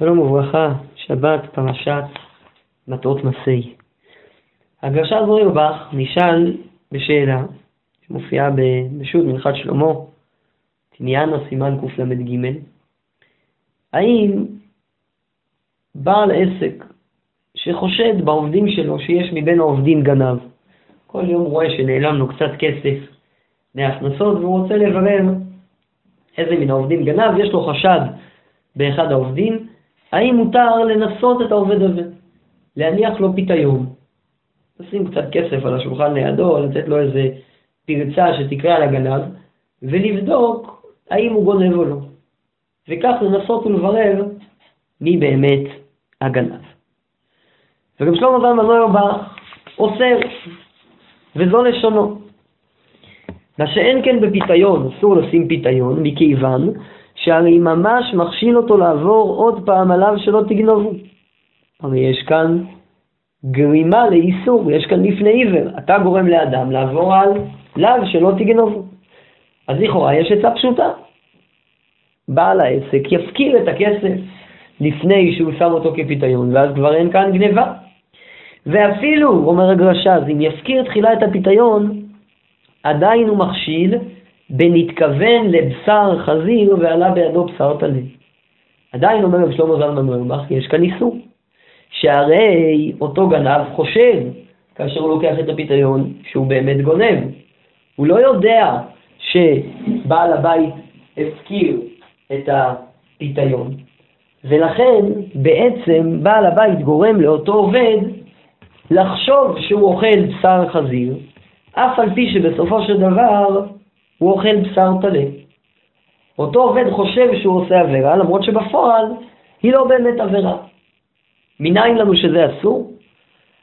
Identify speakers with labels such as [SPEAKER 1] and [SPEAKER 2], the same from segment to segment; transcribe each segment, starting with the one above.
[SPEAKER 1] שלום וברכה, שבת פרשת מטרות מסי. הגרשת זורירבך נשאל בשאלה שמופיעה בשו"ת מנחת שלמה, תניאנה סימן קל"ג, האם בעל עסק שחושד בעובדים שלו שיש מבין העובדים גנב, כל יום רואה שנעלם לו קצת כסף מהכנסות והוא רוצה לברר איזה מן העובדים גנב, יש לו חשד באחד העובדים, האם מותר לנסות את העובד הזה, להניח לו פיתיון, לשים קצת כסף על השולחן לידו, לתת לו איזה פרצה שתקרא על הגנב, ולבדוק האם הוא גונב או לא. וכך לנסות ולברר מי באמת הגנב. וגם שלמה זלמן נוירבך אוסר, וזו לשונו. מה שאין כן בפיתיון, אסור לשים פיתיון, מכיוון שהרי ממש מכשיל אותו לעבור עוד פעם עליו שלא תגנובו. הרי יש כאן גרימה לאיסור, יש כאן לפני עיוור. אתה גורם לאדם לעבור על לאו שלא תגנובו. אז לכאורה יש עצה פשוטה. בעל העסק יפקיר את הכסף לפני שהוא שם אותו כפיתיון, ואז כבר אין כאן גניבה. ואפילו, אומר הגרש"ז, אם יפקיר תחילה את הפיתיון, עדיין הוא מכשיל בנתכוון לבשר חזיר ועלה בידו בשר טלה. עדיין אומר רב שלמה זלמן נוירבך, יש כאן איסור. שהרי אותו גנב חושב, כאשר הוא לוקח את הפיתיון, שהוא באמת גונב. הוא לא יודע שבעל הבית הפקיר את הפיתיון. ולכן בעצם בעל הבית גורם לאותו עובד לחשוב שהוא אוכל בשר חזיר, אף על פי שבסופו של דבר הוא אוכל בשר טלה. אותו עובד חושב שהוא עושה עבירה, למרות שבפועל היא לא באמת עבירה. מניין לנו שזה אסור?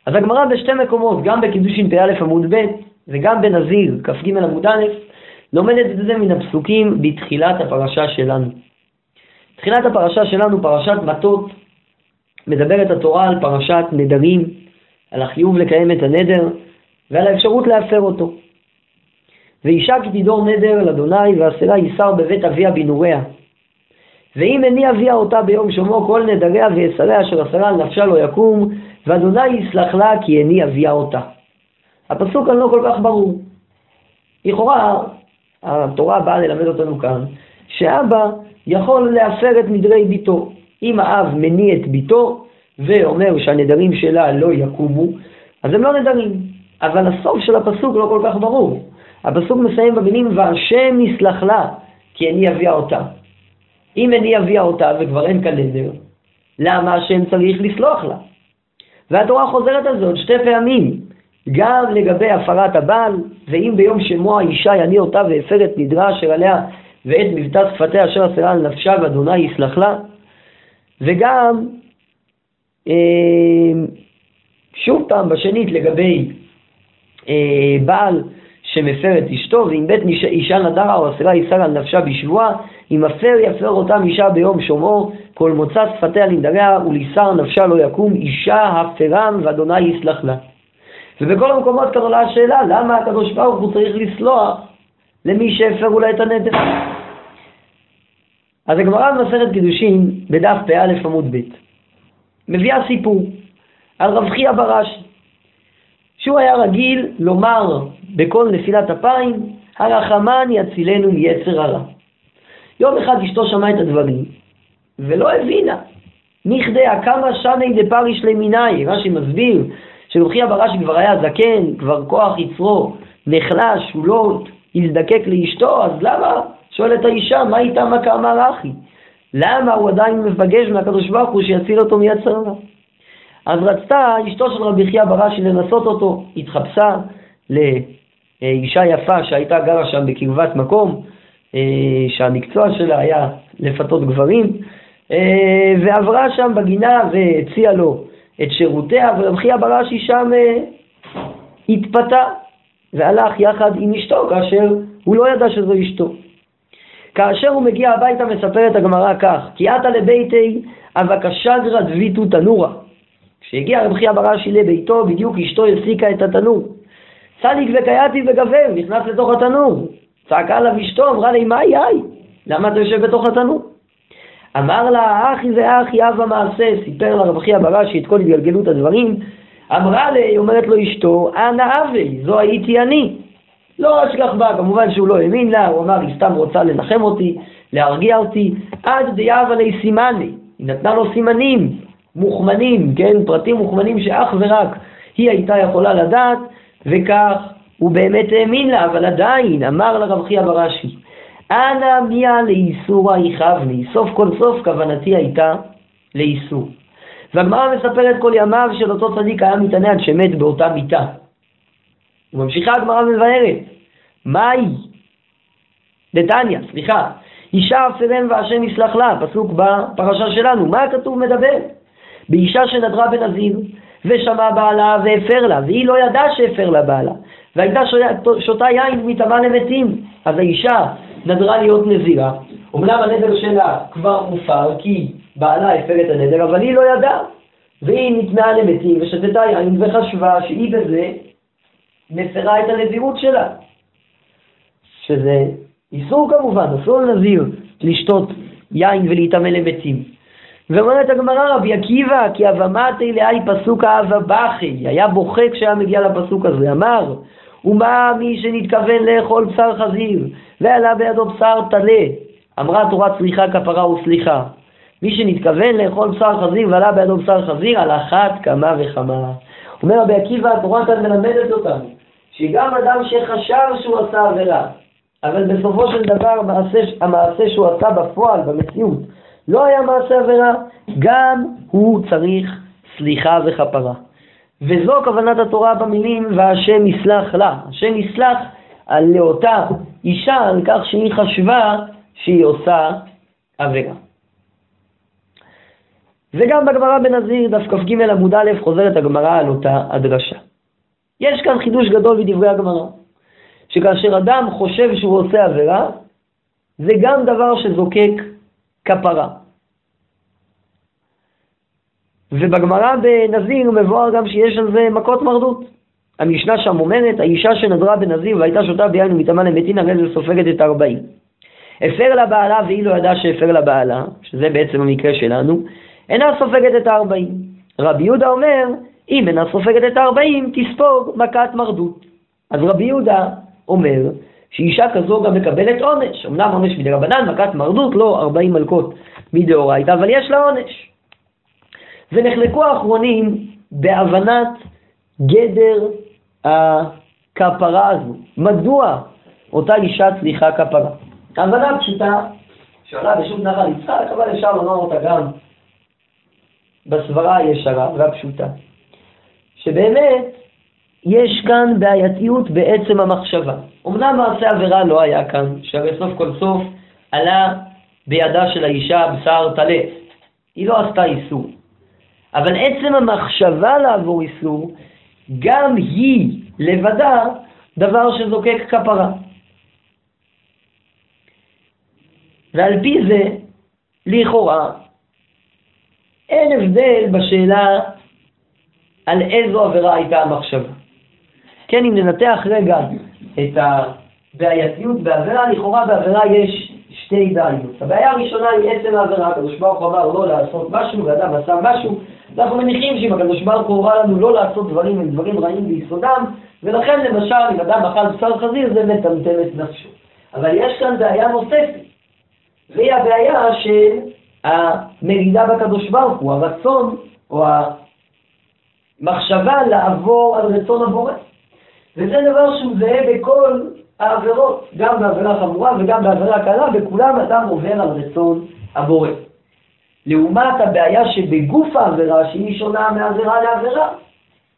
[SPEAKER 1] אז הגמרא בשתי מקומות, גם בקידושין פ"א עמוד ב' וגם בנזיר כ"ג עמוד א', לומדת את זה מן הפסוקים בתחילת הפרשה שלנו. תחילת הפרשה שלנו, פרשת מטות, מדברת התורה על פרשת נדרים, על החיוב לקיים את הנדר ועל האפשרות להפר אותו. ואישה כי תדור נדר אל אדוני ואסרה יסר בבית אביה בנוריה. ואם איני אביה אותה ביום שומו כל נדריה ויסריה אשר אסרה על נפשה לא יקום, ואדוני יסלח לה כי איני אביה אותה. הפסוק כאן לא כל כך ברור. לכאורה, התורה באה ללמד אותנו כאן, שאבא יכול להפר את נדרי ביתו. אם האב מניע את ביתו ואומר שהנדרים שלה לא יקומו, אז הם לא נדרים. אבל הסוף של הפסוק לא כל כך ברור. הפסוק מסיים במילים, והשם יסלח לה, כי איני אביה אותה. אם איני אביה אותה וכבר אין כאן נדר, למה השם צריך לסלוח לה? והתורה חוזרת על זה עוד שתי פעמים, גם לגבי הפרת הבעל, ואם ביום שמוע אישה יניע אותה והפר את נדרה אשר עליה ואת מבטא שפתיה אשר אסרה על נפשה ואדוני יסלח לה, וגם אה, שוב פעם בשנית לגבי אה, בעל שמפר את אשתו, ואם בית אישה נדרה או אסרה איסר על נפשה בשבועה, אם הפר יפר אותם אישה ביום שומעו, כל מוצא שפתיה לנדריה וליסר נפשה לא יקום, אישה הפרם ואדוני יסלח לה. ובכל המקומות כאן עולה השאלה, למה הקדוש ברוך הוא צריך לסלוח למי שהפר אולי את הנדר? אז הגמרא במסכת קידושין, בדף פא עמוד ב', מביאה סיפור על רב חייא בראשי. שהוא היה רגיל לומר בכל נפילת אפיים, הרחמן יצילנו מיצר הרע. יום אחד אשתו שמעה את הדברים, ולא הבינה. נכדיה כמה שני דפריש למיני, רש"י מסביר שרוחי אברשי כבר היה זקן, כבר כוח יצרו נחלש, הוא לא הזדקק לאשתו, אז למה? שואלת האישה, מה איתה מה כאמר אחי? למה הוא עדיין מבקש מהקדוש ברוך הוא שיציל אותו מיצר הרע? אז רצתה אשתו של רבי חייא בראשי לנסות אותו, התחפשה לאישה יפה שהייתה גרה שם בקרבת מקום, אה, שהמקצוע שלה היה לפתות גברים, אה, ועברה שם בגינה והציעה לו את שירותיה, ורבי חייא בראשי שם אה, התפתה והלך יחד עם אשתו כאשר הוא לא ידע שזו אשתו. כאשר הוא מגיע הביתה מספרת הגמרא כך, כי עתה לביתי אבקשה גרא דביתו תנורה כשהגיע רב חייא בראשי לביתו, בדיוק אשתו הפסיקה את התנור. צדיק וקייתי וגבר, נכנס לתוך התנור. צעקה עליו אשתו, אמרה לי, מה יאי? למה אתה יושב בתוך התנור? אמר לה, אחי ואחי אב המעשה, סיפר לה רב חייא ברש"י את כל התגלגלות הדברים. אמרה לי, אומרת לו אשתו, אנא אבי, זו הייתי אני. לא אשכח בה, כמובן שהוא לא האמין לה, הוא אמר, היא סתם רוצה לנחם אותי, להרגיע אותי, עד דיאבה לי סימני, היא נתנה לו סימנים מוכמנים, כן, פרטים מוכמנים שאך ורק היא הייתה יכולה לדעת, וכך הוא באמת האמין לה, אבל עדיין, אמר לרב חייא ברש"י, אנא מיה לאיסורא יכבני, סוף כל סוף כוונתי הייתה לאיסור. והגמרא מספרת כל ימיו של אותו צדיק היה מתענה עד שמת באותה מיטה. וממשיכה הגמרא מבארת, מהי? דתניא, סליחה, אישה אפרם והשם יסלח לה, פסוק בפרשה שלנו, מה הכתוב מדבר? באישה שנדרה בנזיר, ושמע בעלה והפר לה, והיא לא ידעה שהפר לה בעלה, והייתה שותה יין מטמא למתים. אז האישה נדרה להיות נזירה, אמנם הנדר שלה כבר מופר כי בעלה הפר את הנדר, אבל היא לא ידעה. והיא נטמעה למתים ושתתה יין וחשבה שהיא בזה מפרה את הנזירות שלה. שזה איסור כמובן, אסור לנזיר לשתות יין ולהיטמא למתים. ואומרת הגמרא, רבי עקיבא, כי אבמתי לאי פסוק אהבה בכי, היה בוכה כשהיה מגיע לפסוק הזה, אמר, ומה מי שנתכוון לאכול בשר חזיר, ועלה בידו בשר טלה, אמרה התורה צריכה כפרה וסליחה. מי שנתכוון לאכול בשר חזיר ועלה בידו בשר חזיר, על אחת כמה וכמה. אומר רבי עקיבא, התורה כאן מלמדת אותנו, שגם אדם שחשב שהוא עשה עבירה, אבל בסופו של דבר המעשה, המעשה שהוא עשה בפועל, במציאות, לא היה מעשה עבירה, גם הוא צריך סליחה וכפרה. וזו כוונת התורה במילים והשם יסלח לה. השם יסלח על לאותה אישה על כך שהיא חשבה שהיא עושה עבירה. וגם בגמרא בנזיר, דף כ"ג עמוד א', חוזרת הגמרא על אותה הדרשה. יש כאן חידוש גדול בדברי הגמרא, שכאשר אדם חושב שהוא עושה עבירה, זה גם דבר שזוקק כפרה. ובגמרא בנזיר מבואר גם שיש על זה מכות מרדות. המשנה שם אומרת, האישה שנדרה בנזיר והייתה שותה ביין ומטמאה למתין, הרי זה סופגת את הארבעים. הפר לה בעלה והיא לא ידעה שהפר לה בעלה, שזה בעצם המקרה שלנו, אינה סופגת את הארבעים. רבי יהודה אומר, אם אינה סופגת את הארבעים, תספוג מכת מרדות. אז רבי יהודה אומר שאישה כזו גם מקבלת עונש. אמנם עונש מדי רבנן, מכת מרדות, לא ארבעים מלכות מדאורייתא, אבל יש לה עונש. ונחלקו האחרונים בהבנת גדר הכפרה הזו. מדוע אותה אישה צריכה כפרה? ההבנה פשוטה, שעולה בשוק נחל יצחק, אבל אפשר לומר אותה גם בסברה הישרה והפשוטה, שבאמת יש כאן בעייתיות בעצם המחשבה. אמנם מעשה עבירה לא היה כאן, שהרי סוף כל סוף עלה בידה של האישה בשר טלף. היא לא עשתה איסור. אבל עצם המחשבה לעבור איסור, גם היא לבדה דבר שזוקק כפרה. ועל פי זה, לכאורה, אין הבדל בשאלה על איזו עבירה הייתה המחשבה. כן, אם ננתח רגע את הבעייתיות בעבירה, לכאורה בעבירה יש שתי בעיות. הבעיה הראשונה היא עצם העבירה, הקדוש ברוך הוא אמר לא לעשות משהו, ואדם עשה משהו, ואנחנו מניחים שאם הקדוש ברוך הוא הורה לנו לא לעשות דברים הם דברים רעים ביסודם, ולכן למשל אם אדם אכל בשר חזיר זה מטמטם את נפשו. אבל יש כאן בעיה נוספת, והיא הבעיה של המרידה בקדוש ברוך הוא, הרצון או המחשבה לעבור על רצון הבורא. וזה דבר שהוא זהה בכל העבירות, גם בעבירה חמורה וגם בעבירה קלה, בכולם אדם עובר על רצון הבורא. לעומת הבעיה שבגוף העבירה, שהיא שונה מעבירה לעבירה.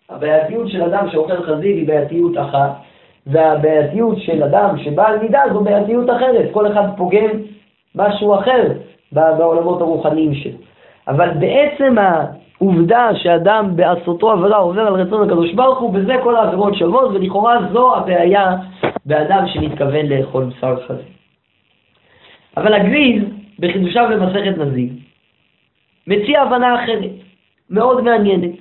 [SPEAKER 1] הבעייתיות של אדם שאוכל חזיר היא בעייתיות אחת, והבעייתיות של אדם שבעל מידה זו בעייתיות אחרת. כל אחד פוגם משהו אחר בעולמות הרוחניים שלו. אבל בעצם העובדה שאדם בעשותו עבירה עובר על רצון הקדוש ברוך הוא, בזה כל העבירות שוות, ולכאורה זו הבעיה באדם שמתכוון לאכול בשר חזיר. אבל הגריז, בחידושיו במסכת נזיר, מציע הבנה אחרת, מאוד מעניינת,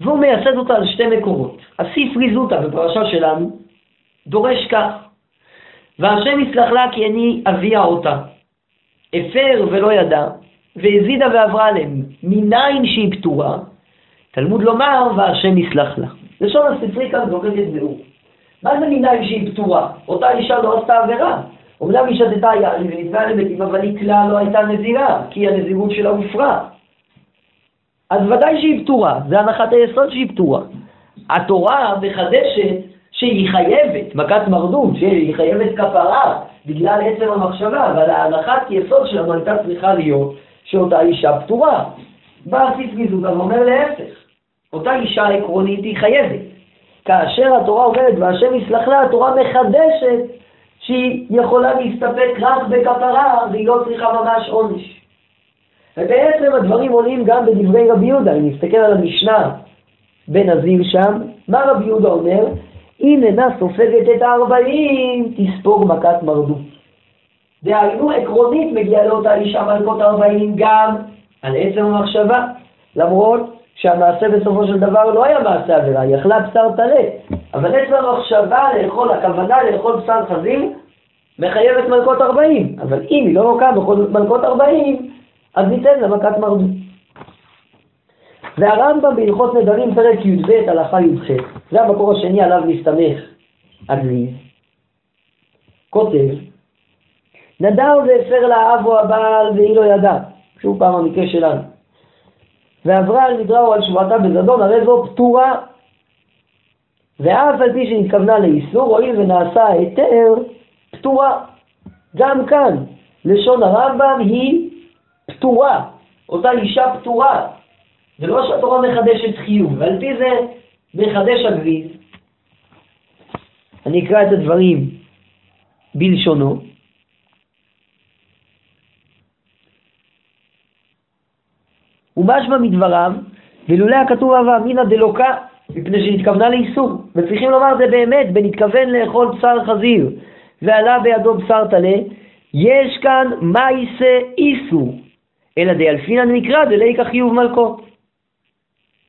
[SPEAKER 1] והוא מייסד אותה על שתי מקורות. הסיפרי זוטה בפרשה שלנו דורש כך, והשם יסלח לה כי אני אביה אותה. הפר ולא ידע, והזידה ועברה עליהם, מניין שהיא פטורה, תלמוד לומר והשם יסלח לה. לשון הספרי כאן זוכרת ביאור. מה זה מניין שהיא פטורה? אותה אישה לא עשתה עבירה. אומנם היא שתתה יין ונתבעה למתים, אבל היא כלל לא הייתה נזירה, כי הנזירות שלה הופרה. אז ודאי שהיא פטורה, זה הנחת היסוד שהיא פטורה. התורה מחדשת שהיא חייבת, מכת מרדות, שהיא חייבת כפרה בגלל עצם המחשבה, אבל ההנחת יסוד שלנו הייתה צריכה להיות שאותה אישה פטורה. בא הספריזות ואומר להפך, אותה אישה עקרונית היא חייבת. כאשר התורה אומרת והשם יסלח לה, התורה מחדשת שהיא יכולה להסתפק רק בכפרה והיא לא צריכה ממש עונש. ובעצם הדברים עולים גם בדברי רבי יהודה, אם נסתכל על המשנה בנזיר שם, מה רבי יהודה אומר? אם אינה סופגת את הארבעים, תספוג מכת מרדות. דהיינו, עקרונית מגיעה לאותה אישה מלכות ארבעים גם על עצם המחשבה, למרות שהמעשה בסופו של דבר לא היה מעשה עבירה, היא אכלה בשר טלה, אבל עצם המחשבה לאכול, הכוונה לאכול בשר חזיר, מחייבת מלכות ארבעים, אבל אם היא לא לוקה מלכות ארבעים, אז ניתן לה מכת מרדות. והרמב"ם בהלכות נדרים, פרק י"ב, הלכה י"ח, זה המקור השני עליו מסתמך הגריז, כותב, נדר והפר לה אבו הבעל והיא לא ידעה, שוב פעם המקרה שלנו. ועברה על נדרה או על שבועתה בזדון, הרי זו פטורה. ואף על פי שנתכוונה לאיסור, הואיל ונעשה היתר, פטורה. גם כאן, לשון הרמב"ם היא פטורה, אותה אישה פטורה. זה לא שהתורה מחדשת חיוב, ועל פי זה מחדש הגריז. אני אקרא את הדברים בלשונו. ומשמע מדבריו, ולולא הכתוב הווה אמינא דלוקה, מפני שנתכוונה לאיסור. וצריכים לומר זה באמת, בנתכוון לאכול בשר חזיר, ועלה בידו בשר טלה, יש כאן מייסה איסור, אלא דאלפינן נקרא דליקה חיוב מלכות.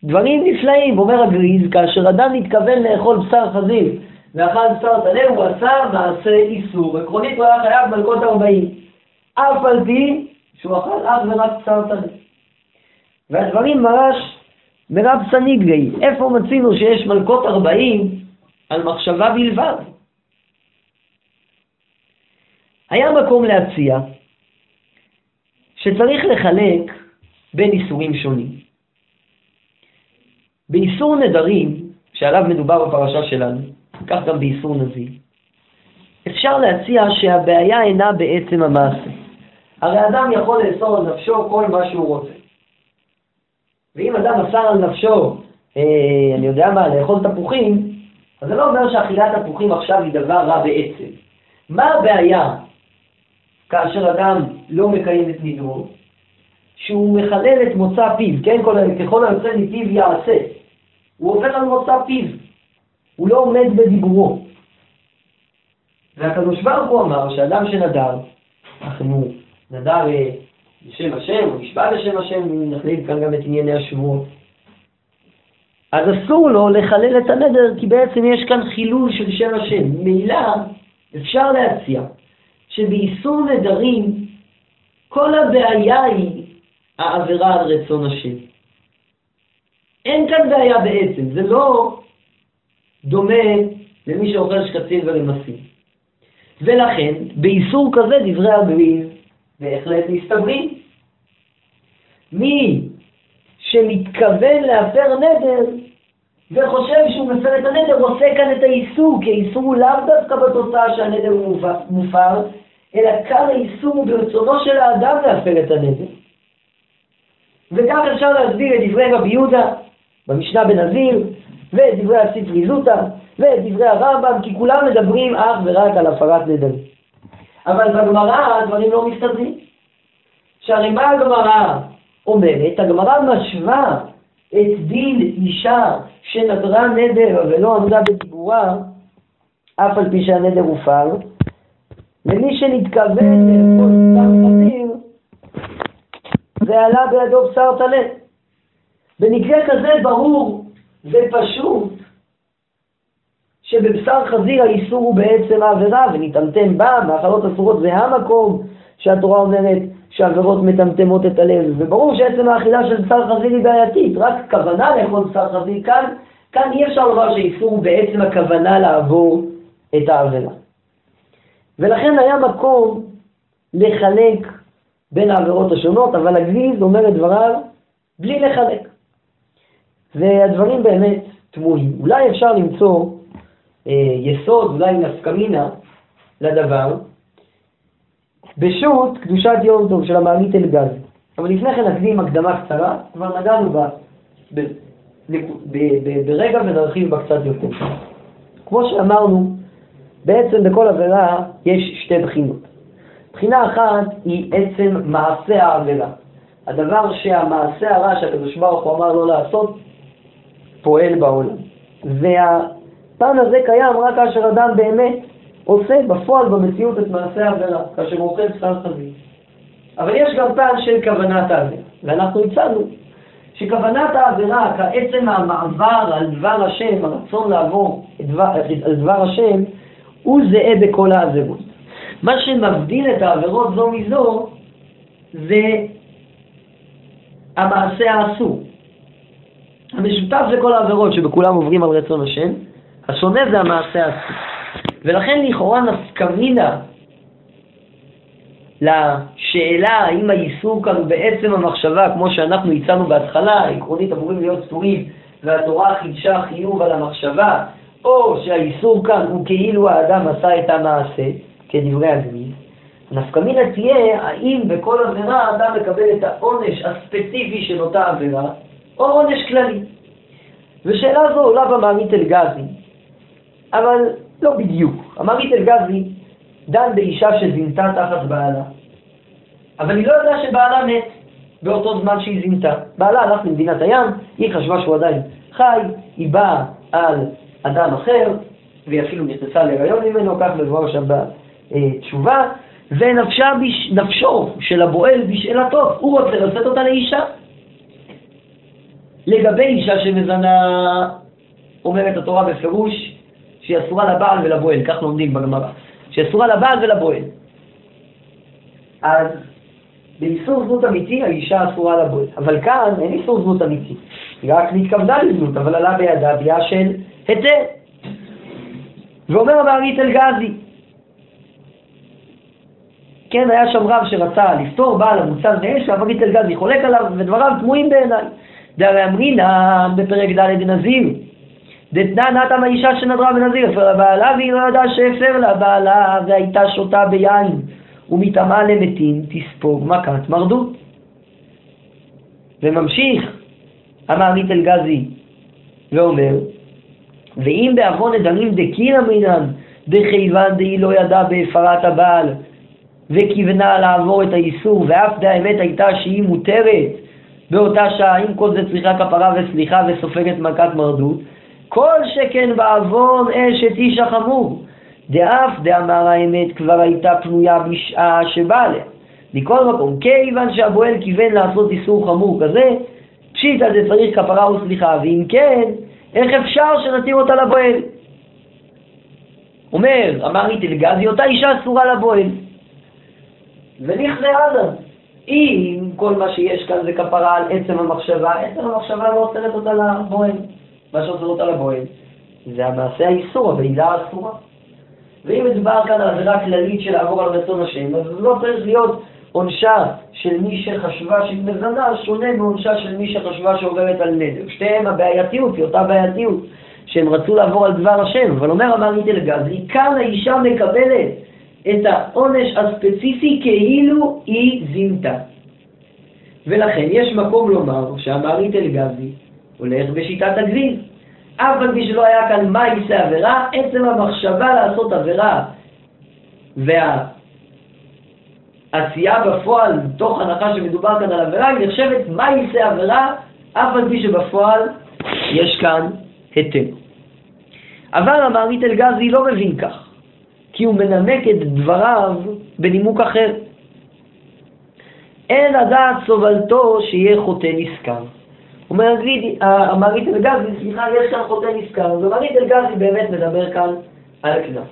[SPEAKER 1] דברים נפלאים, אומר הגריז, כאשר אדם מתכוון לאכול בשר חזיר ואכל בשר טלה, הוא עשה מעשה איסור. עקרונית הוא היה חייב מלכות ארבעים. אף על פי שהוא אכל אך ורק בשר טלה. והדברים מרש מרב סניגרי, איפה מצינו שיש מלכות ארבעים על מחשבה בלבד? היה מקום להציע שצריך לחלק בין איסורים שונים. באיסור נדרים, שעליו מדובר בפרשה שלנו, כך גם באיסור נזיר, אפשר להציע שהבעיה אינה בעצם המעשה. הרי אדם יכול לאסור על נפשו כל מה שהוא רוצה. ואם אדם אסר על נפשו, אה, אני יודע מה, לאכול תפוחים, אז זה לא אומר שאכילת תפוחים עכשיו היא דבר רע בעצם. מה הבעיה כאשר אדם לא מקיים את נדרו? שהוא מחלל את מוצא פיו, כן? ככל היוצא מפיו יעשה. הוא עובר על מוצא פיו, הוא לא עומד בדיבורו. והקדוש ברוך הוא אמר שאדם שנדר, אנחנו נדר בשם השם, או נשבע בשם השם, נחליט כאן גם את ענייני השבועות. אז אסור לו לחלל את הנדר, כי בעצם יש כאן חילול של שם השם. ממילא אפשר להציע שבאיסור נדרים, כל הבעיה היא העבירה על רצון השם. אין כאן בעיה בעצם, זה לא דומה למי שאוכל שקצין ולמסים. ולכן, באיסור כזה דברי הגריז בהחלט מסתברים. מי שמתכוון להפר נדר וחושב שהוא מפר את הנדר, עושה כאן את האיסור, כי האיסור הוא לאו דווקא בתוצאה שהנדר הוא מופר, אלא כאן האיסור הוא ברצונו של האדם להפר את הנדר. וכך אפשר להסביר את דברי רבי יהודה במשנה בנזיר, ואת דברי הספרי זוטה, ואת דברי הרמב"ם, כי כולם מדברים אך ורק על הפרת נדרים. אבל בגמרא הדברים לא מסתדרים. שהרי מה הגמרא אומרת? הגמרא משווה את דין אישה שנדרה נדר ולא עמדה בדיבורה, אף על פי שהנדר הופר, למי שנתכוון לאכול בשר חזיר ועלה בידו בשר טלה. במקרה כזה ברור ופשוט שבבשר חזיר האיסור הוא בעצם העבירה, ונטמטם בה, מאכלות אסורות זה המקום שהתורה אומרת שעבירות מטמטמות את הלב, וברור שעצם האכילה של בשר חזיר היא בעייתית, רק כוונה לאכול בשר חזיר כאן, כאן אי אפשר לומר שאיסור בעצם הכוונה לעבור את העבירה. ולכן היה מקום לחלק בין העבירות השונות, אבל הגליז אומר את דבריו בלי לחלק. והדברים באמת תמוהים. אולי אפשר למצוא יסוד, אולי נפקמינה לדבר, בשו"ת קדושת יום טוב של המעלית אלגז. אבל לפני כן נקדים הקדמה קצרה, כבר נגענו בה ב, ב, ב, ברגע ונרחיב בה קצת יותר. כמו שאמרנו, בעצם בכל עבירה יש שתי בחינות. בחינה אחת היא עצם מעשה העבירה. הדבר שהמעשה הרע שהקדוש ברוך הוא אמר לא לעשות, פועל בעולם. והפן הזה קיים רק כאשר אדם באמת עושה בפועל במציאות את מעשה העבירה, כאשר הוא אוכל בשר חזיר. אבל יש גם פן של כוונת העבירה, ואנחנו הצענו שכוונת העבירה, כעצם המעבר על דבר השם, הרצון לעבור דבר, על דבר השם, הוא זהה בכל העבירות. מה שמבדיל את העבירות זו מזו זה המעשה האסור. המשותף זה כל העבירות שבכולם עוברים על רצון השם, השונה זה המעשה האסור. ולכן לכאורה נפקמינה לשאלה האם האיסור כאן הוא בעצם המחשבה, כמו שאנחנו הצענו בהתחלה, עקרונית אמורים להיות ספורים, והתורה חידשה חיוב על המחשבה, או שהאיסור כאן הוא כאילו האדם עשה את המעשה, כדברי הגמיל, נפקמינה תהיה האם בכל עבירה האדם מקבל את העונש הספציפי של אותה עבירה, או עונש כללי. ושאלה זו עולה במעמית אלגזי, אבל לא בדיוק. המעמית אלגזי דן באישה שזינתה תחת בעלה, אבל היא לא ידעה שבעלה מת באותו זמן שהיא זינתה. בעלה הלך למדינת הים, היא חשבה שהוא עדיין חי, היא באה על אדם אחר, והיא אפילו נכנסה להיריון ממנו, כך מבואר שם בתשובה, ונפשו של הבועל בשאלתו, הוא רוצה לשאת אותה לאישה. לגבי אישה שמזנה, אומרת התורה בפירוש, שהיא אסורה לבעל ולבועל, כך לומדים בגמרא, שהיא אסורה לבעל ולבועל. אז באיסור זנות אמיתי האישה אסורה לבועל, אבל כאן אין איסור זנות אמיתי, היא רק נתכוונה לזנות, אבל עלה בידה ביאה של היתר. ואומר המערית אלגזי, כן, היה שם רב שרצה לפתור בעל המוצר מאש, והמערית אלגזי חולק עליו, ודבריו תמוהים בעיניי. דהרי אמרינן בפרק ד' נזיר, דתנא נתן האישה שנדרה בנזיר, הפר לבעלה והיא לא ידעה שהפר לה בעלה והייתה שותה ביין ומטמאה למתים תספוג מכת מרדות. וממשיך המעמית אלגזי ואומר ואם בעוון נדרים דקינא מינן דכיוון דהי לא ידעה בהפרת הבעל וכיוונה לעבור את האיסור ואף דה האמת הייתה שהיא מותרת באותה שעה, אם כל זה צריכה כפרה וסליחה וסופגת מכת מרדות, כל שכן בעוון אשת איש החמור, דאף דאמר האמת כבר הייתה פנויה בשעה שבא עליה. מכל מקום, כיוון שהבועל כיוון לעשות איסור חמור כזה, פשיטא זה צריך כפרה וסליחה, ואם כן, איך אפשר שנתיר אותה לבועל? אומר, אמר לי תלגזי, אותה אישה אסורה לבועל. ונכזה אדם. אם כל מה שיש כאן זה כפרה על עצם המחשבה, עצם המחשבה לא אוסרת אותה לבועל. מה שאוסר אותה לבועל זה המעשה האיסור, הוועידה האסורה. ואם מדובר כאן על עבירה כללית של לעבור על רצון השם, אז לא צריך להיות עונשה של מי שחשבה שהיא מזנה שונה מעונשה של מי שחשבה שעוברת על נדר. שתיהם הבעייתיות היא אותה בעייתיות, שהם רצו לעבור על דבר השם, אבל אומר אמר ניטל גזי, כאן האישה מקבלת את העונש הספציפי כאילו היא זינתה. ולכן יש מקום לומר שהמערית אלגזי הולך בשיטת הגביל. אף על פי שלא היה כאן מה יישא עבירה, עצם המחשבה לעשות עבירה והעשייה בפועל, תוך הנחה שמדובר כאן על עבירה, היא נחשבת מה יישא עבירה, אף על פי שבפועל יש כאן היתר. אבל המערית אלגזי לא מבין כך. כי הוא מנמק את דבריו בנימוק אחר. אין הדעת סובלתו שיהיה חוטא נשכר. אומר המרית אלגזי, סליחה, יש כאן חוטא נשכר, ומרית אלגזי באמת מדבר כאן על הקנס.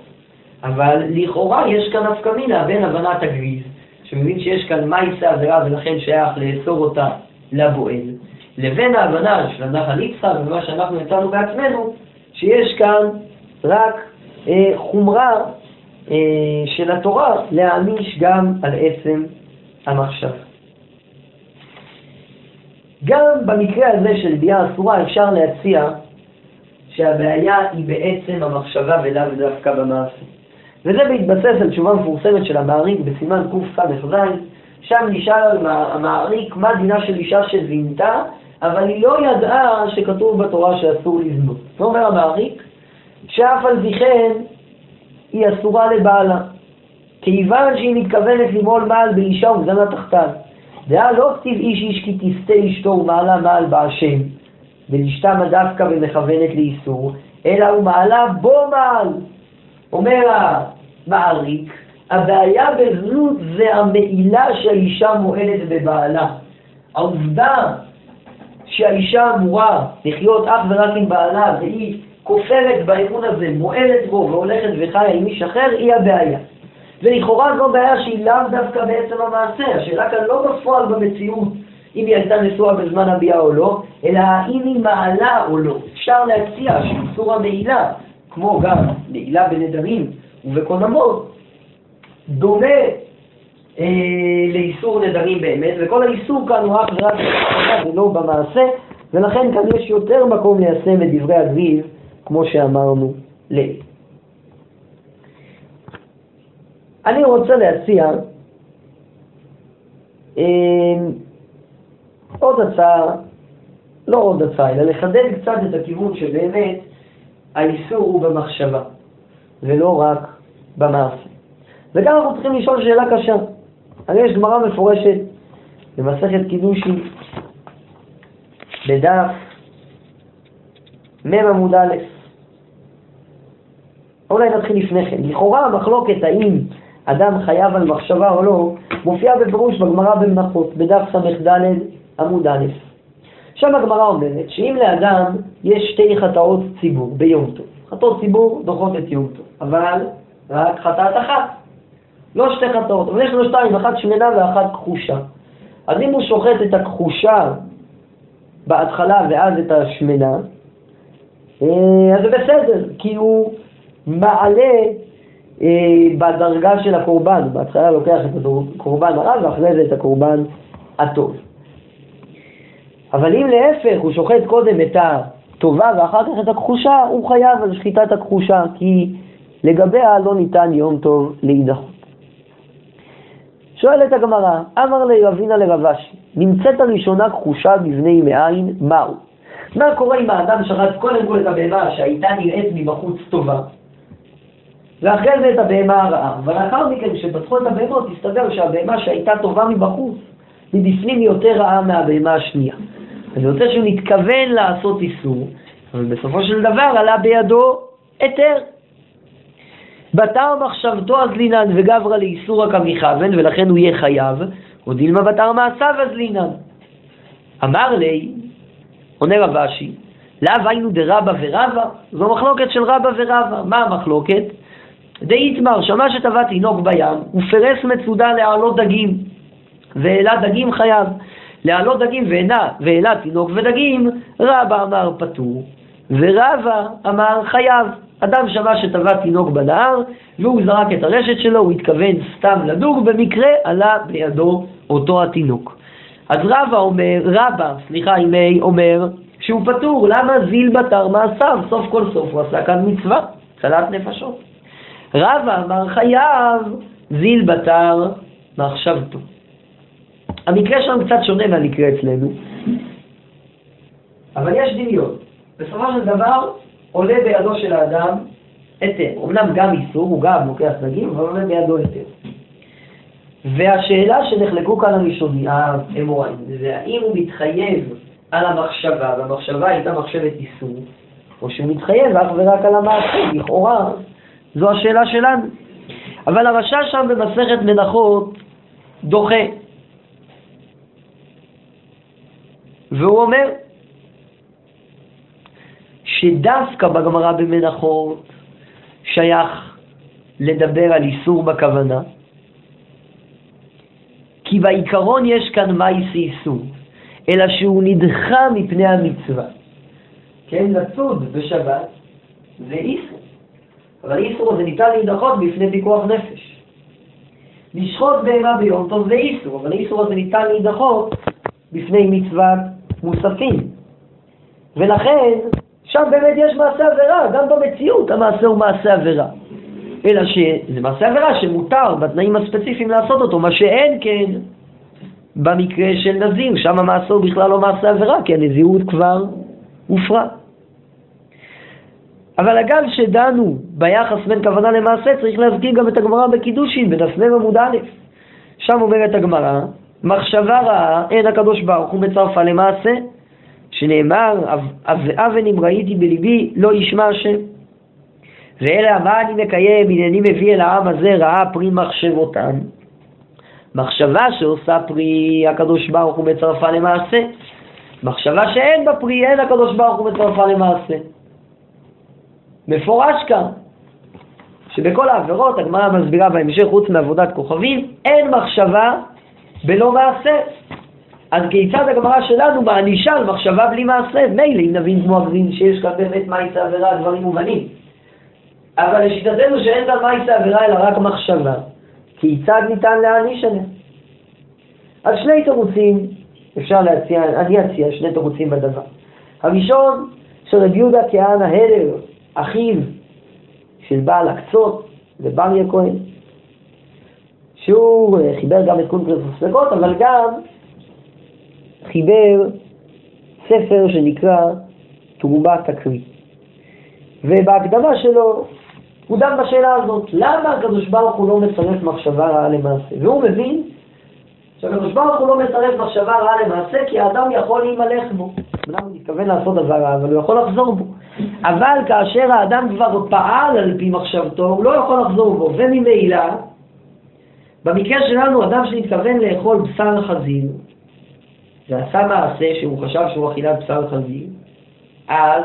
[SPEAKER 1] אבל לכאורה יש כאן נפקא מינה בין הבנת הגריז, שמבין שיש כאן מייסה עבירה ולכן שייך לאסור אותה לבועל, לבין ההבנה של הנחל יצחק ומה שאנחנו יצאנו בעצמנו, שיש כאן רק אה, חומרה אה, של התורה להעניש גם על עצם המחשב. גם במקרה הזה של ביאה אסורה אפשר להציע שהבעיה היא בעצם המחשבה ולאו דווקא במעשה. וזה בהתבסס על תשובה מפורסמת של המעריק בסימן קס"ז, שם נשאל המעריק מה דינה של אישה שזינתה, אבל היא לא ידעה שכתוב בתורה שאסור לזנות. זאת אומר המעריק, שאף על פי כן היא אסורה לבעלה, כיוון שהיא מתכוונת למעול מעל באישה ומזנה תחתיו. דעה לא כתיב איש איש כי תסטה אשתו ומעלה מעל בהשם, ולשתמה דווקא ומכוונת לאיסור, אלא הוא מעלה בו מעל. אומר המעריק, הבעיה בזנות זה המעילה שהאישה מועלת בבעלה. העובדה שהאישה אמורה לחיות אך ורק עם בעלה והיא כופרת באמון הזה, מועלת בו והולכת וחיה עם איש אחר, היא הבעיה. ולכאורה זו בעיה שהיא לאו דווקא בעצם המעשה, השאלה כאן לא בפועל במציאות אם היא הייתה נשואה בזמן הביאה או לא, אלא האם היא מעלה או לא. אפשר להציע שאיסור המעילה, כמו גם מעילה בנדרים ובקונמות, דומה אה, לאיסור נדרים באמת, וכל האיסור כאן הוא אך ורק במעשה ולא במעשה, ולכן כאן יש יותר מקום ליישם את דברי הגביב, כמו שאמרנו לעיל. אני רוצה להציע אה, עוד הצעה, לא עוד הצעה, אלא לחדד קצת את הכיוון שבאמת האיסור הוא במחשבה, ולא רק במעשה. וגם אנחנו צריכים לשאול שאלה קשה. הרי יש גמרא מפורשת במסכת קידושי, בדף מ' עמוד א'. אולי נתחיל לפני כן. לכאורה המחלוקת האם אדם חייב על מחשבה או לא, מופיעה בפירוש בגמרא במנחות, בדף ס"ד עמוד א'. שם הגמרא אומרת שאם לאדם יש שתי חטאות ציבור ביום טוב, חטאות ציבור דוחות את יום טוב, אבל רק חטאת אחת, לא שתי חטאות, אבל יש לו שתיים, אחת שמנה ואחת כחושה. אז אם הוא שוחט את הכחושה בהתחלה ואז את השמנה, אה, אז זה בסדר, כי הוא מעלה בדרגה של הקורבן, בהתחלה לוקח את הקורבן הרע ואחרי זה את הקורבן הטוב. אבל אם להפך, הוא שוחט קודם את הטובה ואחר כך את הכחושה, הוא חייב על שחיטת הכחושה, כי לגביה לא ניתן יום טוב להידחות. שואלת הגמרא, אמר לי רבינה לרבשי, נמצאת הראשונה כחושה בבני מאין, מהו? מה קורה אם האדם שחט קודם כל את הבהמה שהייתה נראית מבחוץ טובה, ואחרי זה את הבהמה הרעה, ולאחר מכן כשפתחו את הבהמות הסתבר שהבהמה שהייתה טובה מבחוץ, מבפנים היא יותר רעה מהבהמה השנייה. אני רוצה שהוא מתכוון לעשות איסור, אבל בסופו של דבר עלה בידו היתר. בתר מחשבתו אז לינן וגברא לאיסור רק המכוון, ולכן הוא יהיה חייב, או דילמה בתר מעשיו אז לינן. אמר לי, עונה רב לאו היינו דרבא ורבא? זו מחלוקת של רבא ורבא. מה המחלוקת? דאיתמר, שמע שטבע תינוק בים, ופרס מצודה להעלות דגים, והעלה דגים חייב. להעלות דגים והעלה תינוק ודגים, רבא אמר פטור, ורבא אמר חייב. אדם שמע שטבע תינוק בנהר, והוא זרק את הרשת שלו, הוא התכוון סתם לדוג, במקרה עלה בידו אותו התינוק. אז רבא אומר, רבא, סליחה, אימי, אומר שהוא פטור, למה זיל בתר מעשיו? סוף כל סוף הוא עשה כאן מצווה, צלת נפשות. רבא אמר חייב, זיל בתר מחשבתו. המקרה שלנו קצת שונה מהמקרה אצלנו, אבל יש דמיון. בסופו של דבר עולה בידו של האדם היתר. אמנם גם איסור, הוא גם לוקח דגים, אבל עולה בידו היתר. והשאלה שנחלקו כאן הראשוני, האמוראים, זה האם הוא מתחייב על המחשבה, והמחשבה הייתה מחשבת איסור, או שהוא מתחייב אך ורק על המעשה, לכאורה זו השאלה שלנו. אבל הרשע שם במסכת מנחות דוחה. והוא אומר שדווקא בגמרא במנחות שייך לדבר על איסור בכוונה, כי בעיקרון יש כאן מייס איסור, אלא שהוא נדחה מפני המצווה. כן, לצוד בשבת זה איסור, אבל איסור הזה ניתן להידחות בפני פיקוח נפש. לשחוט בהמה ביום טוב זה איסור, אבל האיסור הזה ניתן להידחות בפני מצוות מוספים. ולכן, שם באמת יש מעשה עבירה, גם במציאות המעשה הוא מעשה עבירה. אלא שזה מעשה עבירה שמותר בתנאים הספציפיים לעשות אותו, מה שאין כן במקרה של נזיר, שם המעשה הוא בכלל לא מעשה עבירה, כי הנזירות כבר הופרה. אבל אגב שדנו ביחס בין כוונה למעשה, צריך להזכיר גם את הגמרא בקידושין, בדף מ' עמוד א'. שם אומרת הגמרא, מחשבה רעה אין הקדוש ברוך הוא מצרפה למעשה, שנאמר, אבן אם ראיתי בליבי לא ישמע השם. ואלה מה אני מקיים, הנני מביא אל העם הזה רעה פרי מחשבותם. מחשבה שעושה פרי הקדוש ברוך הוא מצרפה למעשה. מחשבה שאין בה פרי, אין הקדוש ברוך הוא מצרפה למעשה. מפורש כאן, שבכל העבירות, הגמרא מסבירה בהמשך, חוץ מעבודת כוכבים, אין מחשבה בלא מעשה. אז כיצד הגמרא שלנו מענישה על מחשבה בלי מעשה? מילא אם נבין כמו אגרין שיש כאן באמת מעשה עבירה, דברים מובנים. אבל לשיטתנו שאין כאן מעשה עבירה אלא רק מחשבה, כיצד ניתן להעניש עליה? אז שני תירוצים אפשר להציע, אני אציע שני תירוצים בדבר. הראשון, שרבי יהודה כהנא הלר, אחיו של בעל הקצות, ובריה כהן, שהוא אה, חיבר גם את קונקרס הספקות, אבל גם חיבר ספר שנקרא תרומה תקרית. ובהקדמה שלו הוא דן בשאלה הזאת, למה הקדוש ברוך הוא לא מצרף מחשבה רעה למעשה? והוא מבין שהקדוש ברוך הוא לא מצרף מחשבה רעה למעשה כי האדם יכול להימלך בו. אדם מתכוון לעשות דבר רע, אבל הוא יכול לחזור בו. אבל כאשר האדם כבר פעל על פי מחשבתו, הוא לא יכול לחזור בו, וממילא, במקרה שלנו, אדם שמתכוון לאכול בשר חזיר, ועשה מעשה שהוא חשב שהוא אכילת בשר חזיר, אז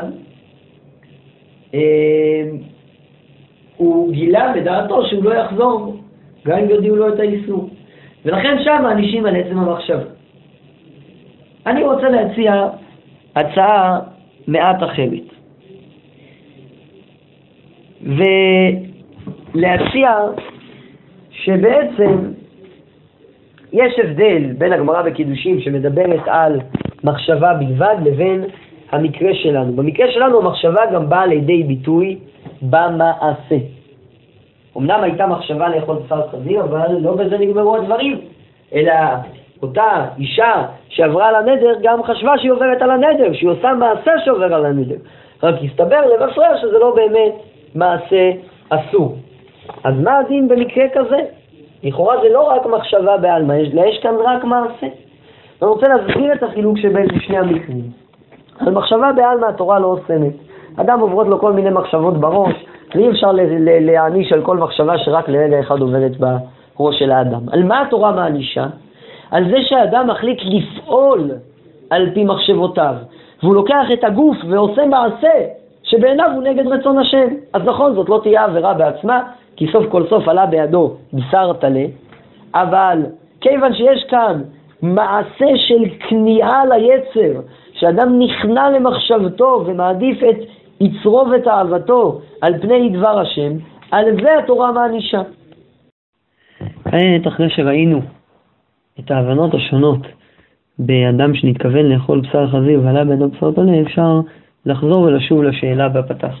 [SPEAKER 1] אה, הוא גילה בדעתו שהוא לא יחזור בו, גם אם יודיעו לו את האיסור. ולכן שם מענישים על עצם המחשבה. אני רוצה להציע הצעה מעט אחרת. ולהציע שבעצם יש הבדל בין הגמרא בקידושים שמדברת על מחשבה בלבד לבין המקרה שלנו. במקרה שלנו המחשבה גם באה לידי ביטוי במעשה. אמנם הייתה מחשבה לאכול בשר חזיר, אבל לא בזה נגמרו הדברים, אלא אותה אישה שעברה על הנדר גם חשבה שהיא עוברת על הנדר, שהיא עושה מעשה שעובר על הנדר. רק הסתבר לבפרע שזה לא באמת מעשה אסור. אז מה הדין במקרה כזה? לכאורה זה לא רק מחשבה בעלמא, אלא יש כאן רק מעשה. אני רוצה להסביר את החילוק שבין שני המקרים. על מחשבה בעלמא התורה לא אוסמת. אדם עוברות לו כל מיני מחשבות בראש, ואי אפשר להעניש על כל מחשבה שרק לרגע אחד עוברת בראש של האדם. על מה התורה מענישה? על זה שהאדם מחליט לפעול על פי מחשבותיו, והוא לוקח את הגוף ועושה מעשה שבעיניו הוא נגד רצון השם. אז נכון, זאת לא תהיה עבירה בעצמה, כי סוף כל סוף עלה בידו בשר טלה, אבל כיוון שיש כאן מעשה של כניעה ליצר, שאדם נכנע למחשבתו ומעדיף את יצרו ותאוותו על פני דבר השם, על זה התורה מענישה. כעת, אחרי שראינו את ההבנות השונות באדם שנתכוון לאכול בשר חזיר ועלה בידו בשר טלה, אפשר לחזור ולשוב לשאלה בפתח.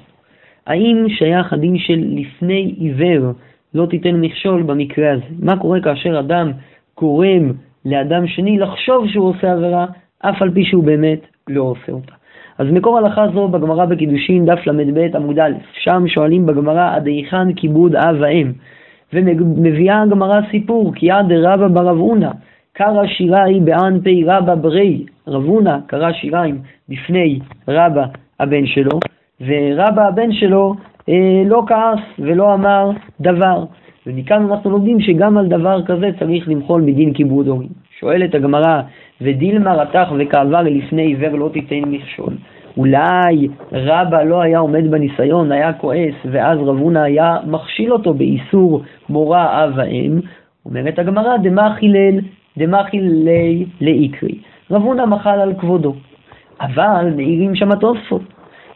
[SPEAKER 1] האם שייך הדין של לפני עיוור לא תיתן מכשול במקרה הזה? מה קורה כאשר אדם גורם לאדם שני לחשוב שהוא עושה עבירה, אף על פי שהוא באמת לא עושה אותה? אז מקור הלכה זו בגמרא בקידושין, דף ל"ב עמוד א', שם שואלים בגמרא עד היכן כיבוד אב ואם, ומביאה הגמרא סיפור, כי עד רבא ברב הונא, קרא שיראי בען פי רבא ברי, רב הונא קרא שיריים בפני רבא הבן שלו, ורבא הבן שלו אה, לא כעס ולא אמר דבר. ומכאן אנחנו לומדים שגם על דבר כזה צריך למחול מדין כיבוד הורים. שואלת הגמרא, ודילמה רתח וכעבר לפני עיוור לא תיתן מכשול. אולי רבא לא היה עומד בניסיון, היה כועס, ואז רב הונא היה מכשיל אותו באיסור מורה אב ואם. אומרת הגמרא, דמה חילל דמכילי לאיקרי. רב הונא מחל על כבודו. אבל מעירים שם התוספות.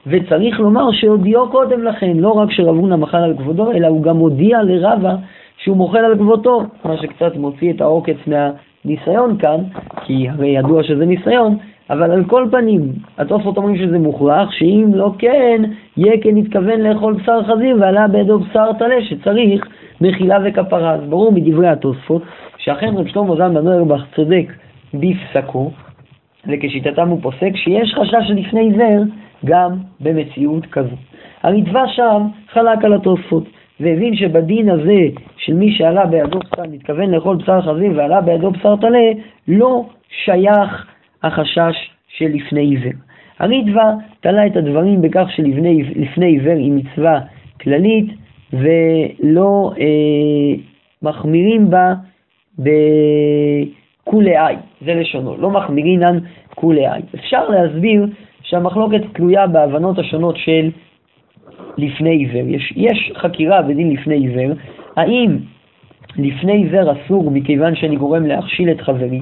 [SPEAKER 1] וצריך לומר שהודיעו קודם לכן, לא רק שרב הונא מחל על כבודו, אלא הוא גם הודיע לרבה שהוא מוחל על כבודו, מה שקצת מוציא את העוקץ מהניסיון כאן, כי הרי ידוע שזה ניסיון, אבל על כל פנים, התוספות אומרים שזה מוכרח, שאם לא כן, יהיה כן התכוון לאכול בשר חזיר ועלה בידו בשר טלה, שצריך מחילה וכפרה. אז ברור מדברי התוספות, שאכן רב שלמה זלמן אוירבך צודק בפסקו, וכשיטתם הוא פוסק שיש חשש שלפני עיוור גם במציאות כזו. המצווה שם חלק על התוספות, והבין שבדין הזה של מי שעלה בידו בשר, מתכוון לאכול בשר חזיר ועלה בידו בשר טלה, לא שייך החשש של לפני עיוור. הריטב"א תלה את הדברים בכך שלפני עיוור היא מצווה כללית ולא אה, מחמירים בה בכולי עי, זה לשונו, לא מחמירינן כולי עי. אפשר להסביר שהמחלוקת תלויה בהבנות השונות של לפני עיוור. יש, יש חקירה בדין לפני עיוור, האם לפני עיוור אסור מכיוון שאני גורם להכשיל את חברי,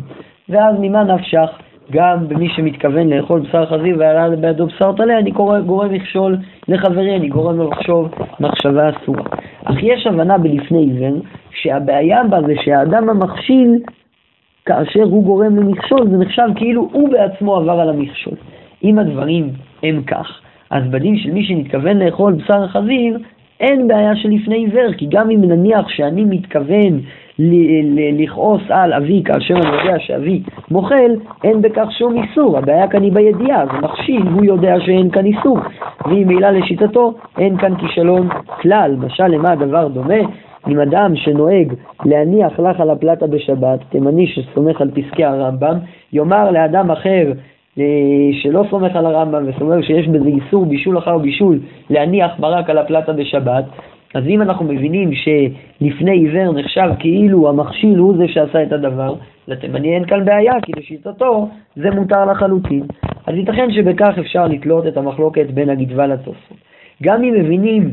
[SPEAKER 1] ואז ממה נפשך? גם במי שמתכוון לאכול בשר חזיר ועלה בידו בשר טלה, אני גורם מכשול לחברי, אני גורם לו לחשוב מחשבה אסורה. אך יש הבנה בלפני עיוור, שהבעיה בה זה שהאדם המכשיל, כאשר הוא גורם למכשול, זה נחשב כאילו הוא בעצמו עבר על המכשול. אם הדברים הם כך, אז בדין של מי שמתכוון לאכול בשר חזיר, אין בעיה של לפני עיוור, כי גם אם נניח שאני מתכוון לכעוס על אבי כאשר אני יודע שאבי מוחל, אין בכך שום איסור. הבעיה כאן היא בידיעה, זה מכשיל, הוא יודע שאין כאן איסור. ממילא לשיטתו אין כאן כישלון כלל. משל למה הדבר דומה? אם אדם שנוהג להניח לך על הפלטה בשבת, תימני שסומך על פסקי הרמב"ם, יאמר לאדם אחר אה, שלא סומך על הרמב"ם וסומך שיש בזה איסור בישול אחר בישול להניח מרק על הפלטה בשבת, אז אם אנחנו מבינים שלפני עיוור נחשב כאילו המכשיל הוא זה שעשה את הדבר, לתימני אין כאן בעיה, כי לשיטתו זה מותר לחלוטין. אז ייתכן שבכך אפשר לתלות את המחלוקת בין הגדווה לתוספות. גם אם מבינים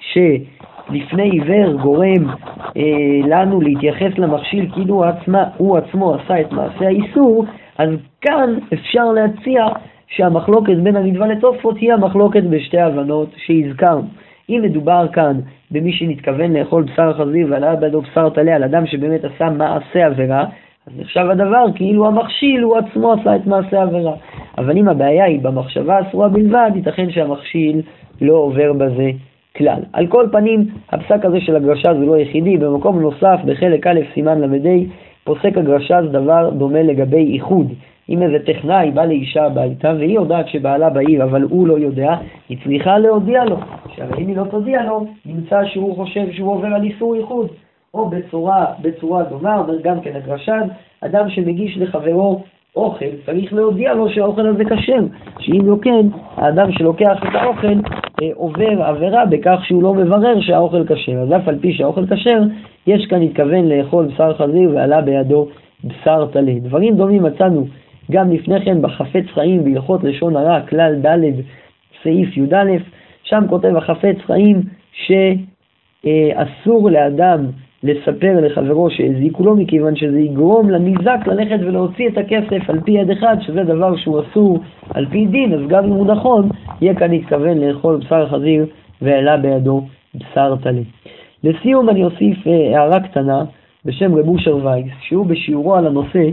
[SPEAKER 1] שלפני עיוור גורם אה, לנו להתייחס למכשיל כאילו עצמה, הוא עצמו עשה את מעשה האיסור, אז כאן אפשר להציע שהמחלוקת בין הגדווה לתוספות היא המחלוקת בשתי הבנות שהזכרנו. אם מדובר כאן במי שנתכוון לאכול בשר חזיר ועלה בידו בשר טלה על אדם שבאמת עשה מעשה עבירה, אז נחשב הדבר כאילו המכשיל הוא עצמו עשה את מעשה העבירה. אבל אם הבעיה היא במחשבה אסורה בלבד, ייתכן שהמכשיל לא עובר בזה כלל. על כל פנים, הפסק הזה של הגרשה זה לא יחידי, במקום נוסף, בחלק א', סימן ל"ה, פוסק הגרשה זה דבר דומה לגבי איחוד. אם איזה טכנאי בא לאישה הביתה והיא יודעת שבעלה בעיר אבל הוא לא יודע, היא צריכה להודיע לו. שהרי אם היא לא תודיע לו, נמצא שהוא חושב שהוא עובר על איסור איחוד. או בצורה, בצורה דומה, אומר גם כן הגרשן, אדם שמגיש לחברו אוכל, צריך להודיע לו שהאוכל הזה כשר, שאם לא כן, האדם שלוקח את האוכל אה, עובר עבירה בכך שהוא לא מברר שהאוכל כשר. אז אף על פי שהאוכל כשר, יש כאן התכוון לאכול בשר חזיר ועלה בידו בשר טלה. דברים דומים מצאנו גם לפני כן בחפץ חיים בהלכות לשון הרע, כלל ד' סעיף י"א, שם כותב החפץ חיים שאסור לאדם לספר לחברו שהזיקו לו, מכיוון שזה יגרום לניזק ללכת ולהוציא את הכסף על פי יד אחד, שזה דבר שהוא אסור על פי דין, אז גם אם הוא נכון, יהיה כאן להתכוון לאכול בשר חזיר והעלה בידו בשר טלה. לסיום אני אוסיף אה, הערה קטנה בשם רב אושר וייס, שהוא בשיעורו על הנושא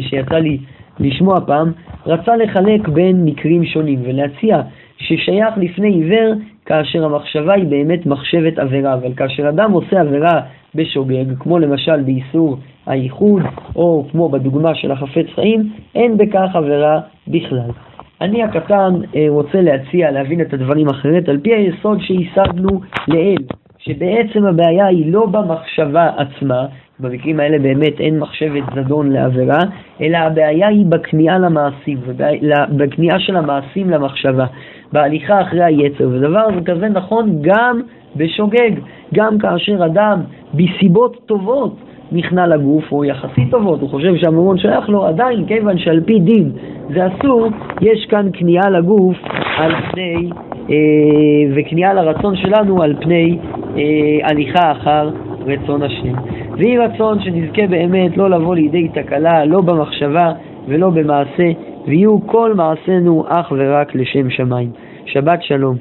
[SPEAKER 1] שיצא לי לשמוע פעם, רצה לחלק בין מקרים שונים ולהציע ששייך לפני עיוור כאשר המחשבה היא באמת מחשבת עבירה, אבל כאשר אדם עושה עבירה בשוגג, כמו למשל באיסור הייחוד, או כמו בדוגמה של החפץ חיים, אין בכך עבירה בכלל. אני הקטן אה, רוצה להציע להבין את הדברים אחרת על פי היסוד שהשגנו לעיל, שבעצם הבעיה היא לא במחשבה עצמה, במקרים האלה באמת אין מחשבת זדון לעבירה, אלא הבעיה היא בכניעה למעשים, בכניעה של המעשים למחשבה, בהליכה אחרי היצר, ודבר זה כזה נכון גם בשוגג, גם כאשר אדם בסיבות טובות נכנע לגוף, או יחסית טובות, הוא חושב שהממון שייך לו, עדיין, כיוון שעל פי דין זה אסור, יש כאן כניעה לגוף על פני, אה, וכניעה לרצון שלנו על פני אה, הליכה אחר רצון השם. ויהי רצון שנזכה באמת לא לבוא לידי תקלה, לא במחשבה ולא במעשה, ויהיו כל מעשינו אך ורק לשם שמיים. שבת שלום.